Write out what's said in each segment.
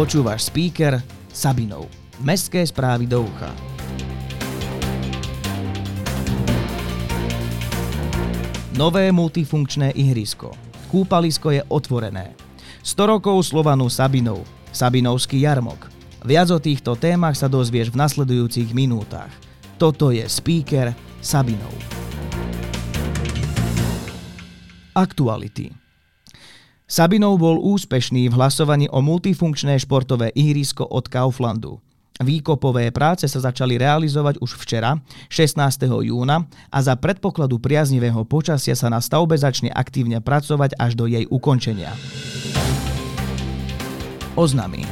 Počúvaš speaker Sabinov. Mestské správy do ucha. Nové multifunkčné ihrisko. Kúpalisko je otvorené. 100 rokov Slovanu Sabinov. Sabinovský jarmok. Viac o týchto témach sa dozvieš v nasledujúcich minútach. Toto je speaker Sabinov. Aktuality. Sabinov bol úspešný v hlasovaní o multifunkčné športové ihrisko od Kauflandu. Výkopové práce sa začali realizovať už včera, 16. júna a za predpokladu priaznivého počasia sa na stavbe začne aktívne pracovať až do jej ukončenia. Oznamy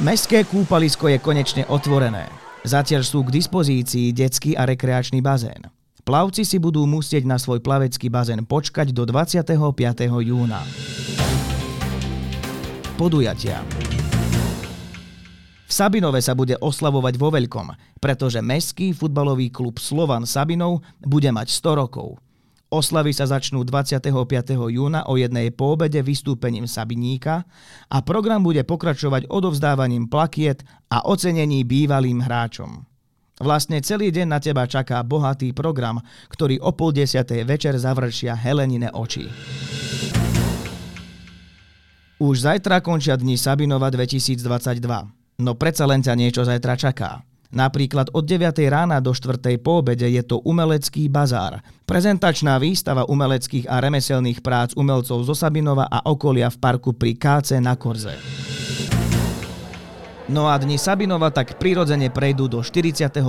Mestské kúpalisko je konečne otvorené. Zatiaľ sú k dispozícii detský a rekreačný bazén. Plavci si budú musieť na svoj plavecký bazén počkať do 25. júna. Podujatia v Sabinove sa bude oslavovať vo veľkom, pretože Mestský futbalový klub Slovan Sabinov bude mať 100 rokov. Oslavy sa začnú 25. júna o jednej po vystúpením Sabiníka a program bude pokračovať odovzdávaním plakiet a ocenení bývalým hráčom. Vlastne celý deň na teba čaká bohatý program, ktorý o pol desiatej večer završia Helenine oči. Už zajtra končia dni Sabinova 2022. No predsa len ťa niečo zajtra čaká. Napríklad od 9. rána do 4. po obede je to umelecký bazár. Prezentačná výstava umeleckých a remeselných prác umelcov zo Sabinova a okolia v parku pri KC na Korze. No a dni Sabinova tak prirodzene prejdú do 48.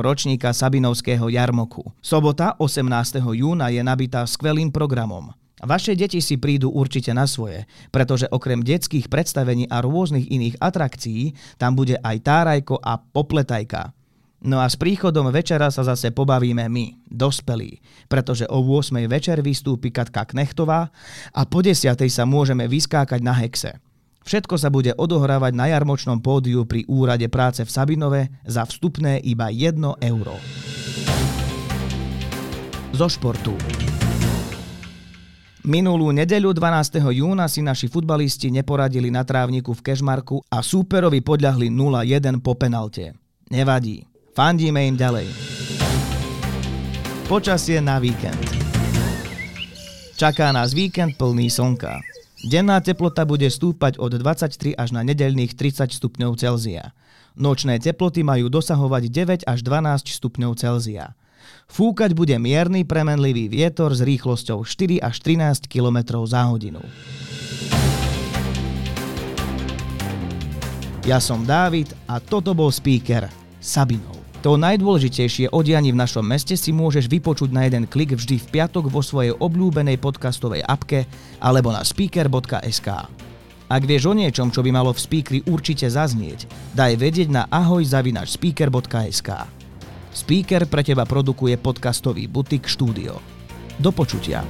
ročníka Sabinovského jarmoku. Sobota 18. júna je nabitá skvelým programom. Vaše deti si prídu určite na svoje, pretože okrem detských predstavení a rôznych iných atrakcií tam bude aj tárajko a popletajka. No a s príchodom večera sa zase pobavíme my, dospelí, pretože o 8. večer vystúpi Katka Knechtová a po 10. sa môžeme vyskákať na hexe. Všetko sa bude odohrávať na jarmočnom pódiu pri úrade práce v Sabinove za vstupné iba 1 euro. Zo športu. Minulú nedeľu 12. júna si naši futbalisti neporadili na trávniku v Kešmarku a súperovi podľahli 0-1 po penalte. Nevadí, fandíme im ďalej. Počasie na víkend. Čaká nás víkend plný slnka. Denná teplota bude stúpať od 23 až na nedeľných 30 stupňov Celzia. Nočné teploty majú dosahovať 9 až 12 stupňov Celzia. Fúkať bude mierny premenlivý vietor s rýchlosťou 4 až 13 km za hodinu. Ja som Dávid a toto bol speaker Sabinov. To najdôležitejšie o dianí v našom meste si môžeš vypočuť na jeden klik vždy v piatok vo svojej obľúbenej podcastovej apke alebo na speaker.sk. Ak vieš o niečom, čo by malo v speakeri určite zaznieť, daj vedieť na ahoj.speaker.sk. Speaker pre teba produkuje podcastový butik štúdio. Do počutia.